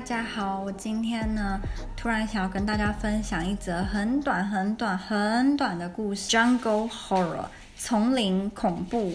大家好，我今天呢突然想要跟大家分享一则很短、很短、很短的故事—— Jungle Horror，丛林恐怖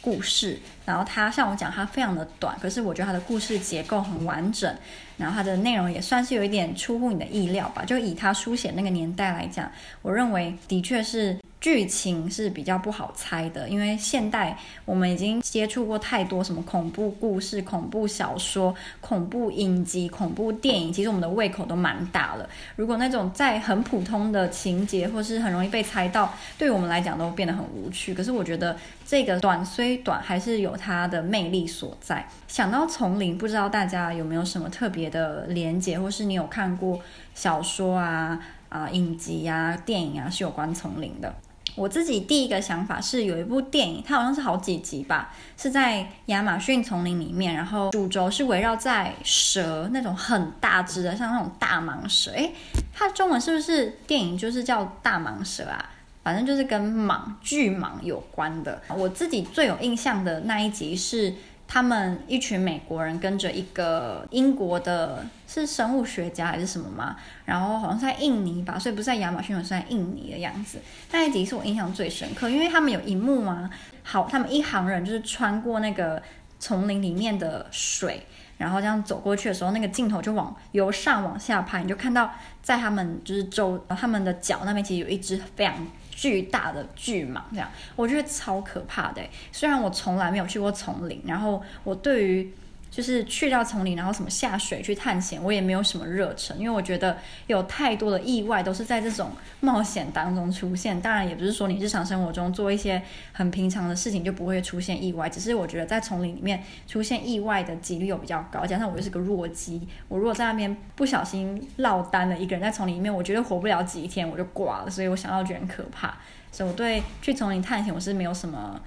故事。然后它像我讲，它非常的短，可是我觉得它的故事结构很完整，然后它的内容也算是有一点出乎你的意料吧。就以它书写那个年代来讲，我认为的确是。剧情是比较不好猜的，因为现代我们已经接触过太多什么恐怖故事、恐怖小说、恐怖影集、恐怖电影，其实我们的胃口都蛮大了。如果那种在很普通的情节或是很容易被猜到，对我们来讲都变得很无趣。可是我觉得这个短虽短，还是有它的魅力所在。想到丛林，不知道大家有没有什么特别的连结，或是你有看过小说啊、啊影集啊、电影啊是有关丛林的？我自己第一个想法是有一部电影，它好像是好几集吧，是在亚马逊丛林里面，然后主轴是围绕在蛇那种很大只的，像那种大蟒蛇。诶，它中文是不是电影就是叫大蟒蛇啊？反正就是跟蟒、巨蟒有关的。我自己最有印象的那一集是。他们一群美国人跟着一个英国的，是生物学家还是什么吗？然后好像是在印尼吧，所以不是在亚马逊，是在印尼的样子。那一集是我印象最深刻，因为他们有一幕嘛，好，他们一行人就是穿过那个丛林里面的水，然后这样走过去的时候，那个镜头就往由上往下拍，你就看到在他们就是周他们的脚那边其实有一只非常。巨大的巨蟒，这样我觉得超可怕的。虽然我从来没有去过丛林，然后我对于。就是去到丛林，然后什么下水去探险，我也没有什么热忱，因为我觉得有太多的意外都是在这种冒险当中出现。当然，也不是说你日常生活中做一些很平常的事情就不会出现意外，只是我觉得在丛林里面出现意外的几率有比较高。加上我又是个弱鸡，我如果在那边不小心落单了，一个人在丛林里面，我觉得活不了几天我就挂了。所以我想到觉得很可怕，所以我对去丛林探险我是没有什么。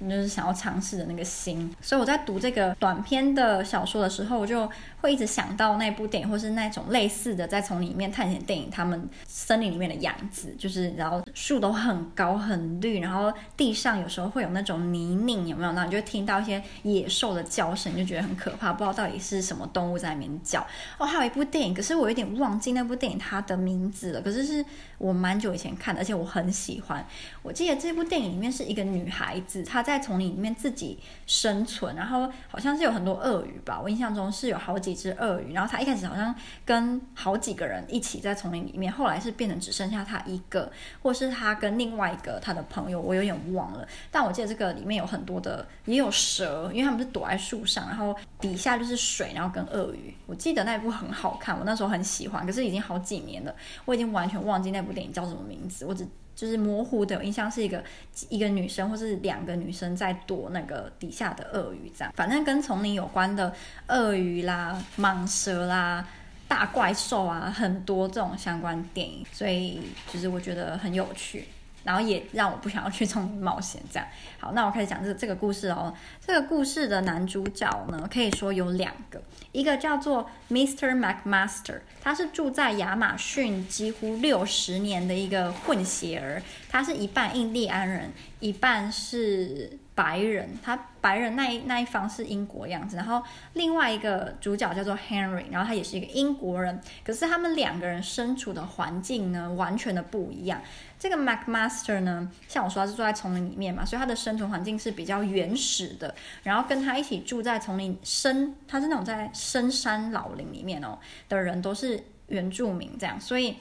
就是想要尝试的那个心，所以我在读这个短篇的小说的时候，我就会一直想到那部电影，或是那种类似的在丛林里面探险电影，他们森林里面的样子，就是然后树都很高很绿，然后地上有时候会有那种泥泞，有没有？那你就听到一些野兽的叫声，就觉得很可怕，不知道到底是什么动物在那边叫。哦，还有一部电影，可是我有点忘记那部电影它的名字了，可是是我蛮久以前看的，而且我很喜欢。我记得这部电影里面是一个女孩子，她在丛林里面自己生存，然后好像是有很多鳄鱼吧，我印象中是有好几只鳄鱼，然后她一开始好像跟好几个人一起在丛林里面，后来是变成只剩下她一个，或是她跟另外一个她的朋友，我有点忘了，但我记得这个里面有很多的，也有蛇，因为他们是躲在树上，然后底下就是水，然后跟鳄鱼，我记得那一部很好看，我那时候很喜欢，可是已经好几年了，我已经完全忘记那部电影叫什么名字，我只。就是模糊的印象，是一个一个女生或是两个女生在躲那个底下的鳄鱼，这样。反正跟丛林有关的鳄鱼啦、蟒蛇啦、大怪兽啊，很多这种相关电影，所以就是我觉得很有趣。然后也让我不想要去丛林冒险，这样。好，那我开始讲这这个故事哦。这个故事的男主角呢，可以说有两个，一个叫做 Mr. McMaster，他是住在亚马逊几乎六十年的一个混血儿，他是一半印第安人，一半是白人。他白人那一那一方是英国样子，然后另外一个主角叫做 Henry，然后他也是一个英国人，可是他们两个人身处的环境呢，完全的不一样。这个 Macmaster 呢，像我说他是住在丛林里面嘛，所以他的生存环境是比较原始的。然后跟他一起住在丛林深，他是那种在深山老林里面哦的人，都是原住民这样，所以，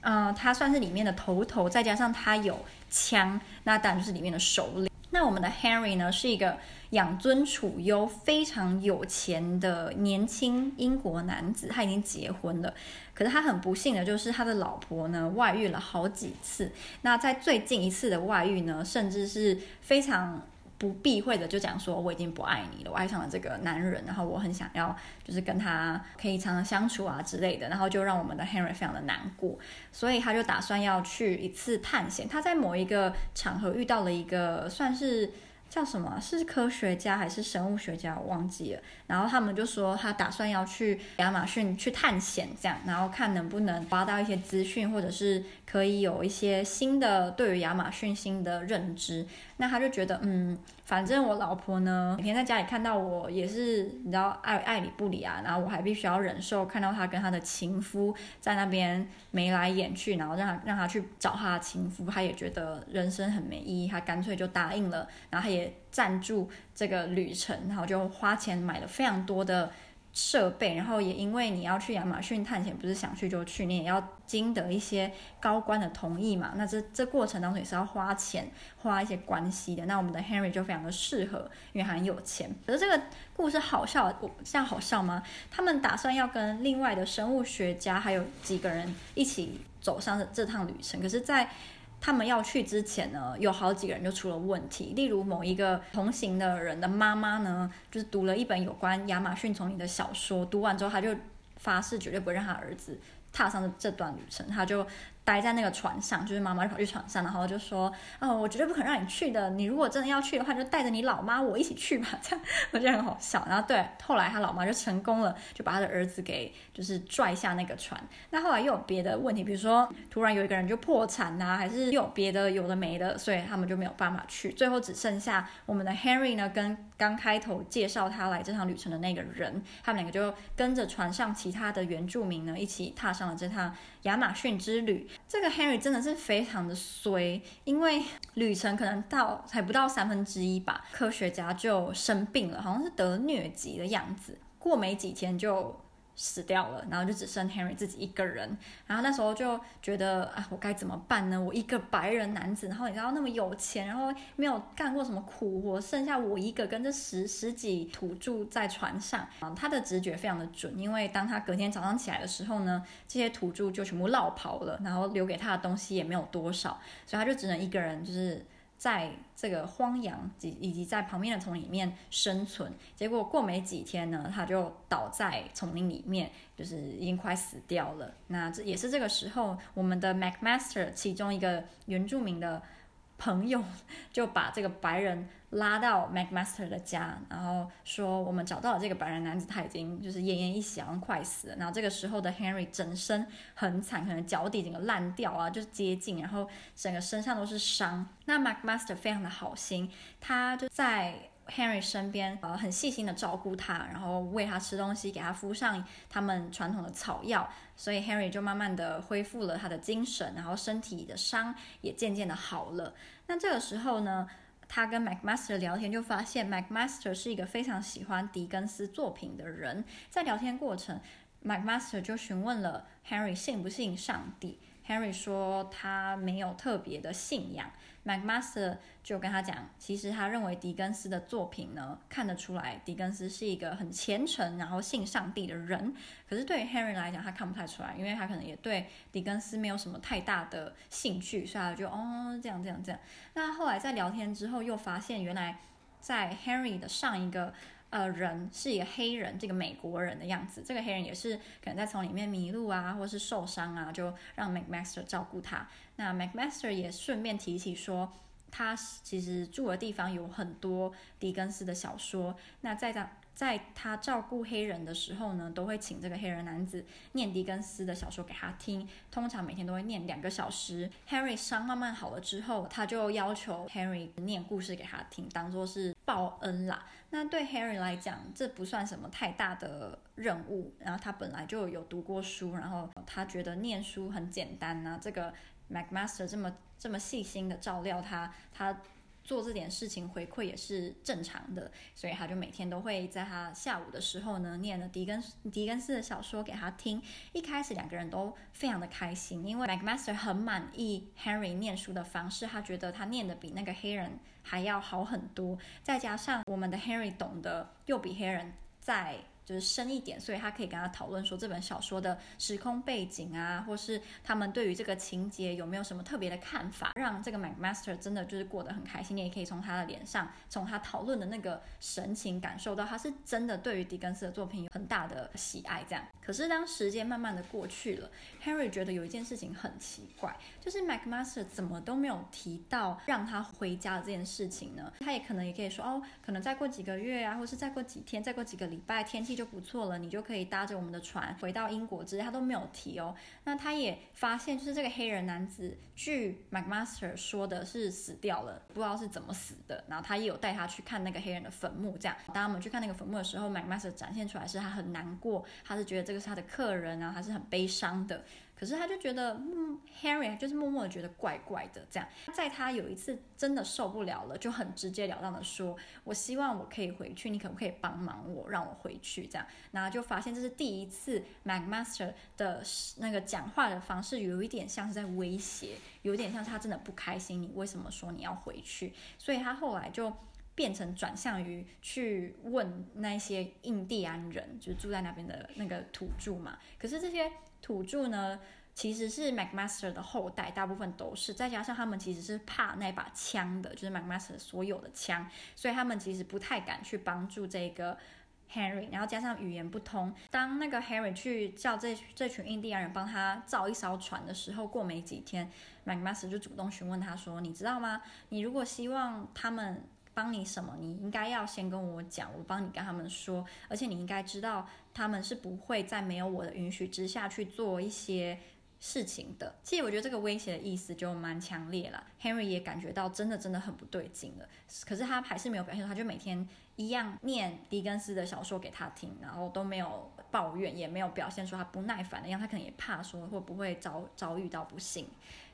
呃，他算是里面的头头，再加上他有枪，那当然就是里面的首领。那我们的 Henry 呢，是一个养尊处优、非常有钱的年轻英国男子，他已经结婚了。可是他很不幸的就是他的老婆呢外遇了好几次。那在最近一次的外遇呢，甚至是非常不避讳的就讲说，我已经不爱你了，我爱上了这个男人，然后我很想要就是跟他可以常常相处啊之类的，然后就让我们的 Henry 非常的难过，所以他就打算要去一次探险。他在某一个场合遇到了一个算是叫什么？是科学家还是生物学家？我忘记了。然后他们就说他打算要去亚马逊去探险，这样，然后看能不能挖到一些资讯，或者是可以有一些新的对于亚马逊新的认知。那他就觉得，嗯，反正我老婆呢，每天在家里看到我也是，你知道爱爱理不理啊。然后我还必须要忍受看到她跟她的情夫在那边眉来眼去，然后让她让她去找她的情夫，她也觉得人生很没意义，她干脆就答应了。然后他。也赞助这个旅程，然后就花钱买了非常多的设备，然后也因为你要去亚马逊探险，不是想去就去，你也要经得一些高官的同意嘛。那这这过程当中也是要花钱，花一些关系的。那我们的 Henry 就非常的适合，因为他很有钱。可是这个故事好笑，我这样好笑吗？他们打算要跟另外的生物学家还有几个人一起走上这趟旅程，可是，在他们要去之前呢，有好几个人就出了问题。例如某一个同行的人的妈妈呢，就是读了一本有关亚马逊丛林的小说，读完之后他就发誓绝对不会让他儿子踏上这段旅程，他就。待在那个船上，就是妈妈就跑去船上，然后就说：“哦，我绝对不可能让你去的。你如果真的要去的话，就带着你老妈我一起去吧。”这样我觉得很好笑。然后对，后来他老妈就成功了，就把他的儿子给就是拽下那个船。那后来又有别的问题，比如说突然有一个人就破产呐、还是又有别的有的没的，所以他们就没有办法去。最后只剩下我们的 Henry 呢，跟刚开头介绍他来这趟旅程的那个人，他们两个就跟着船上其他的原住民呢，一起踏上这趟亚马逊之旅。这个 Henry 真的是非常的衰，因为旅程可能到才不到三分之一吧，科学家就生病了，好像是得了疟疾的样子，过没几天就。死掉了，然后就只剩 Henry 自己一个人。然后那时候就觉得啊，我该怎么办呢？我一个白人男子，然后你知道那么有钱，然后没有干过什么苦活，剩下我一个跟这十十几土著在船上。啊，他的直觉非常的准，因为当他隔天早上起来的时候呢，这些土著就全部落跑了，然后留给他的东西也没有多少，所以他就只能一个人就是。在这个荒洋及以及在旁边的丛林里面生存，结果过没几天呢，他就倒在丛林里面，就是已经快死掉了。那这也是这个时候，我们的 Macmaster 其中一个原住民的。朋友就把这个白人拉到 Macmaster 的家，然后说：“我们找到了这个白人男子，他已经就是奄奄一息，然后快死了。”然后这个时候的 Henry 整身很惨，可能脚底整个烂掉啊，就是接近，然后整个身上都是伤。那 Macmaster 非常的好心，他就在。Henry 身边，呃，很细心的照顾他，然后喂他吃东西，给他敷上他们传统的草药，所以 Henry 就慢慢的恢复了他的精神，然后身体的伤也渐渐的好了。那这个时候呢，他跟 Macmaster 聊天，就发现 Macmaster 是一个非常喜欢狄更斯作品的人。在聊天过程，Macmaster 就询问了 Henry 信不信上帝。Henry 说他没有特别的信仰 MacMaster 就跟他讲，其实他认为狄更斯的作品呢，看得出来狄更斯是一个很虔诚，然后信上帝的人。可是对于 Harry 来讲，他看不太出来，因为他可能也对狄更斯没有什么太大的兴趣，所以他就哦这样这样这样。那后来在聊天之后，又发现原来在 Harry 的上一个。呃，人是一个黑人，这个美国人的样子。这个黑人也是可能在从里面迷路啊，或是受伤啊，就让 McMaster 照顾他。那 McMaster 也顺便提起说，他其实住的地方有很多狄更斯的小说。那在他。在他照顾黑人的时候呢，都会请这个黑人男子念狄更斯的小说给他听，通常每天都会念两个小时。Harry 伤慢慢好了之后，他就要求 Harry 念故事给他听，当做是报恩啦。那对 Harry 来讲，这不算什么太大的任务。然后他本来就有读过书，然后他觉得念书很简单呐。这个 Mac Master 这么这么细心的照料他，他。做这点事情回馈也是正常的，所以他就每天都会在他下午的时候呢，念了狄更狄更斯的小说给他听。一开始两个人都非常的开心，因为 MacMaster 很满意 Henry 念书的方式，他觉得他念的比那个黑人还要好很多。再加上我们的 Henry 懂得又比黑人再就是深一点，所以他可以跟他讨论说这本小说的时空背景啊，或是他们对于这个情节有没有什么特别的看法，让这个 McMaster 真的就是过得很开心。你也可以从他的脸上，从他讨论的那个神情感受到他是真的对于狄更斯的作品有很大的喜爱。这样，可是当时间慢慢的过去了，Henry 觉得有一件事情很奇怪，就是 McMaster 怎么都没有提到让他回家的这件事情呢？他也可能也可以说哦，可能再过几个月啊，或是再过几天，再过几个礼拜，天气就不错了，你就可以搭着我们的船回到英国之类，他都没有提哦。那他也发现，就是这个黑人男子，据 Macmaster 说的是死掉了，不知道是怎么死的。然后他也有带他去看那个黑人的坟墓，这样。当他们去看那个坟墓的时候 Macmaster 展现出来是他很难过，他是觉得这个是他的客人然后，他是很悲伤的。可是他就觉得，嗯，Harry 就是默默的觉得怪怪的，这样。在他有一次真的受不了了，就很直截了当的说：“我希望我可以回去，你可不可以帮忙我，让我回去？”这样，然后就发现这是第一次 McMaster 的那个讲话的方式有一点像是在威胁，有点像是他真的不开心，你为什么说你要回去？所以他后来就。变成转向于去问那些印第安人，就是住在那边的那个土著嘛。可是这些土著呢，其实是 Macmaster 的后代，大部分都是。再加上他们其实是怕那把枪的，就是 Macmaster 所有的枪，所以他们其实不太敢去帮助这个 Henry。然后加上语言不通，当那个 Henry 去叫这这群印第安人帮他造一艘船的时候，过没几天，Macmaster 就主动询问他说：“你知道吗？你如果希望他们……”帮你什么？你应该要先跟我讲，我帮你跟他们说。而且你应该知道，他们是不会在没有我的允许之下去做一些事情的。其实我觉得这个威胁的意思就蛮强烈了。Henry 也感觉到真的真的很不对劲了，可是他还是没有表现，他就每天一样念狄更斯的小说给他听，然后都没有抱怨，也没有表现出他不耐烦的样。他可能也怕说会不会遭遭遇到不幸。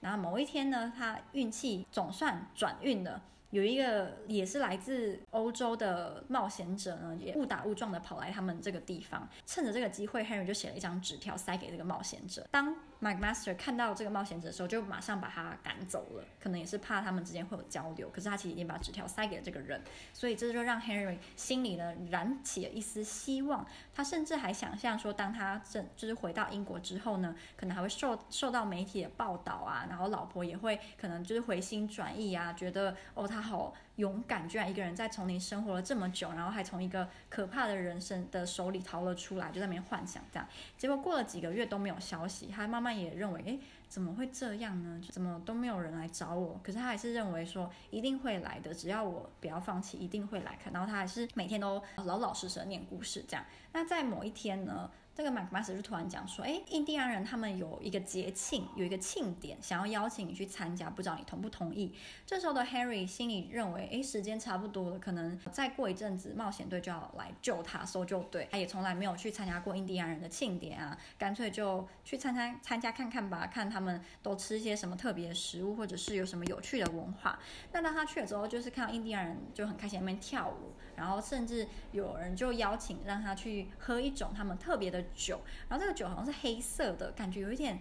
然后某一天呢，他运气总算转运了。有一个也是来自欧洲的冒险者呢，也误打误撞的跑来他们这个地方，趁着这个机会，Henry 就写了一张纸条塞给这个冒险者。当 McMaster 看到这个冒险者的时候，就马上把他赶走了，可能也是怕他们之间会有交流。可是他其实已经把纸条塞给了这个人，所以这就让 Henry 心里呢燃起了一丝希望。他甚至还想象说，当他正就是回到英国之后呢，可能还会受受到媒体的报道啊，然后老婆也会可能就是回心转意啊，觉得哦他。好勇敢，居然一个人在丛林生活了这么久，然后还从一个可怕的人生的手里逃了出来，就在那边幻想这样。结果过了几个月都没有消息，他慢慢也认为，哎，怎么会这样呢？怎么都没有人来找我？可是他还是认为说一定会来的，只要我不要放弃，一定会来看。然后他还是每天都老老实实念故事这样。那在某一天呢？这个 McMaster 就突然讲说：“哎，印第安人他们有一个节庆，有一个庆典，想要邀请你去参加，不知道你同不同意？”这时候的 Harry 心里认为：“哎，时间差不多了，可能再过一阵子，冒险队就要来救他，搜救队。他也从来没有去参加过印第安人的庆典啊，干脆就去参加参加看看吧，看他们都吃一些什么特别的食物，或者是有什么有趣的文化。那当他去了之后，就是看到印第安人就很开心在那边跳舞，然后甚至有人就邀请让他去喝一种他们特别的。”酒，然后这个酒好像是黑色的，感觉有一点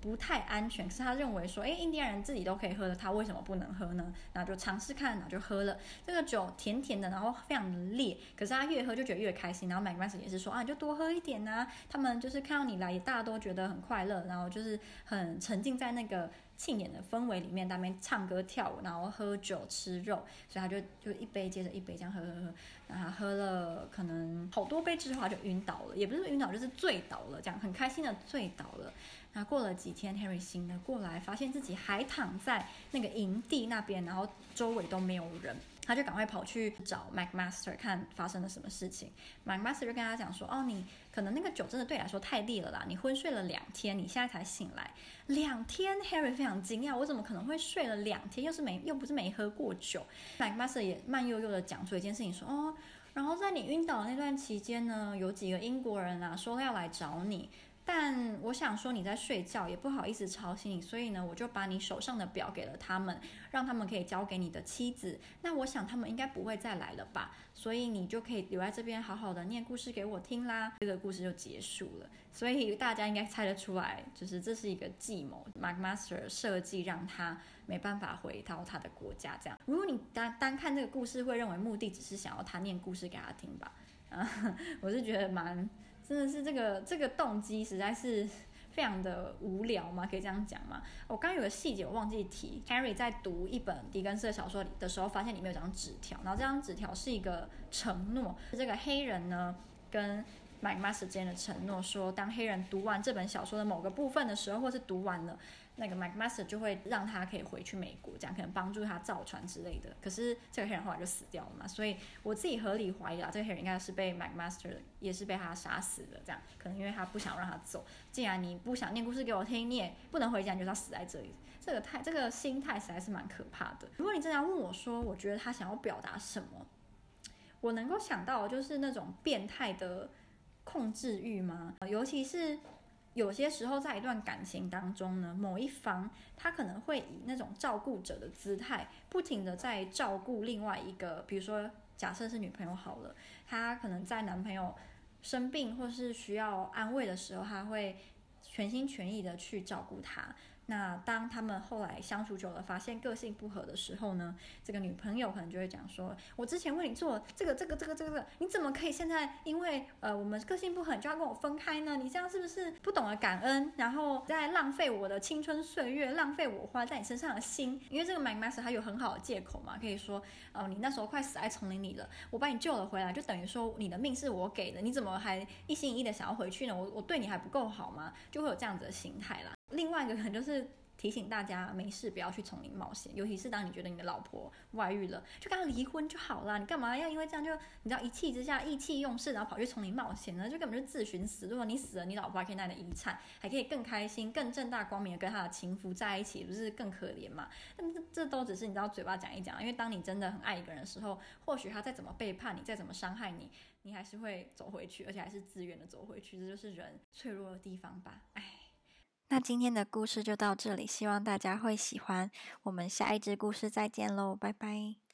不太安全。可是他认为说，哎，印第安人自己都可以喝的，他为什么不能喝呢？然后就尝试看，然后就喝了这个酒，甜甜的，然后非常的烈。可是他越喝就觉得越开心。然后 McMaster 也是说啊，就多喝一点呐、啊。他们就是看到你来，也大家都觉得很快乐，然后就是很沉浸在那个。庆典的氛围里面，那边唱歌跳舞，然后喝酒吃肉，所以他就就一杯接着一杯这样喝喝喝，然后喝了可能好多杯之后他就晕倒了，也不是晕倒，就是醉倒了，这样很开心的醉倒了。那过了几天，Harry 醒了过来，发现自己还躺在那个营地那边，然后周围都没有人。他就赶快跑去找 Mac Master 看发生了什么事情。Mac Master 就跟他讲说：“哦，你可能那个酒真的对你来说太烈了啦，你昏睡了两天，你现在才醒来。两天，Harry 非常惊讶，我怎么可能会睡了两天？又是没又不是没喝过酒。Mac Master 也慢悠悠的讲出一件事情说：“哦，然后在你晕倒的那段期间呢，有几个英国人啊说要来找你。”但我想说你在睡觉，也不好意思吵醒你，所以呢，我就把你手上的表给了他们，让他们可以交给你的妻子。那我想他们应该不会再来了吧，所以你就可以留在这边好好的念故事给我听啦。这个故事就结束了。所以大家应该猜得出来，就是这是一个计谋，McMaster 设计让他没办法回到他的国家。这样，如果你单单看这个故事，会认为目的只是想要他念故事给他听吧。啊，我是觉得蛮真的是这个这个动机实在是。非常的无聊嘛？可以这样讲吗？我刚刚有个细节我忘记提，Carry 在读一本狄更斯的小说里的时候，发现里面有张纸条，然后这张纸条是一个承诺，这个黑人呢跟。McMaster 之间的承诺说，当黑人读完这本小说的某个部分的时候，或是读完了，那个 McMaster 就会让他可以回去美国，这样可能帮助他造船之类的。可是这个黑人后来就死掉了嘛，所以我自己合理怀疑啊，这个黑人应该是被 McMaster 也是被他杀死的，这样可能因为他不想让他走。既然你不想念故事给我听，你也不能回家，你就是要死在这里。这个态，这个心态实在是蛮可怕的。如果你真的要问我说，我觉得他想要表达什么，我能够想到的就是那种变态的。控制欲吗？尤其是有些时候，在一段感情当中呢，某一方他可能会以那种照顾者的姿态，不停的在照顾另外一个，比如说，假设是女朋友好了，她可能在男朋友生病或是需要安慰的时候，她会全心全意的去照顾他。那当他们后来相处久了，发现个性不合的时候呢，这个女朋友可能就会讲说：“我之前为你做这个、这个、这个、这个，你怎么可以现在因为呃我们个性不合，你就要跟我分开呢？你这样是不是不懂得感恩，然后在浪费我的青春岁月，浪费我花在你身上的心？因为这个 McMaster 他有很好的借口嘛，可以说哦、你那时候快死在丛林里了，我把你救了回来，就等于说你的命是我给的，你怎么还一心一意的想要回去呢？我我对你还不够好吗？就会有这样子的心态啦。另外一个可能就是。提醒大家没事不要去丛林冒险，尤其是当你觉得你的老婆外遇了，就跟他离婚就好了。你干嘛要因为这样就你知道一气之下意气用事，然后跑去丛林冒险呢？就根本就自寻死路。如果你死了，你老婆还可以拿你的遗产，还可以更开心、更正大光明的跟他的情夫在一起，不是更可怜吗？但这这都只是你知道嘴巴讲一讲，因为当你真的很爱一个人的时候，或许他再怎么背叛你，再怎么伤害你，你还是会走回去，而且还是自愿的走回去。这就是人脆弱的地方吧？哎。那今天的故事就到这里，希望大家会喜欢。我们下一支故事再见喽，拜拜。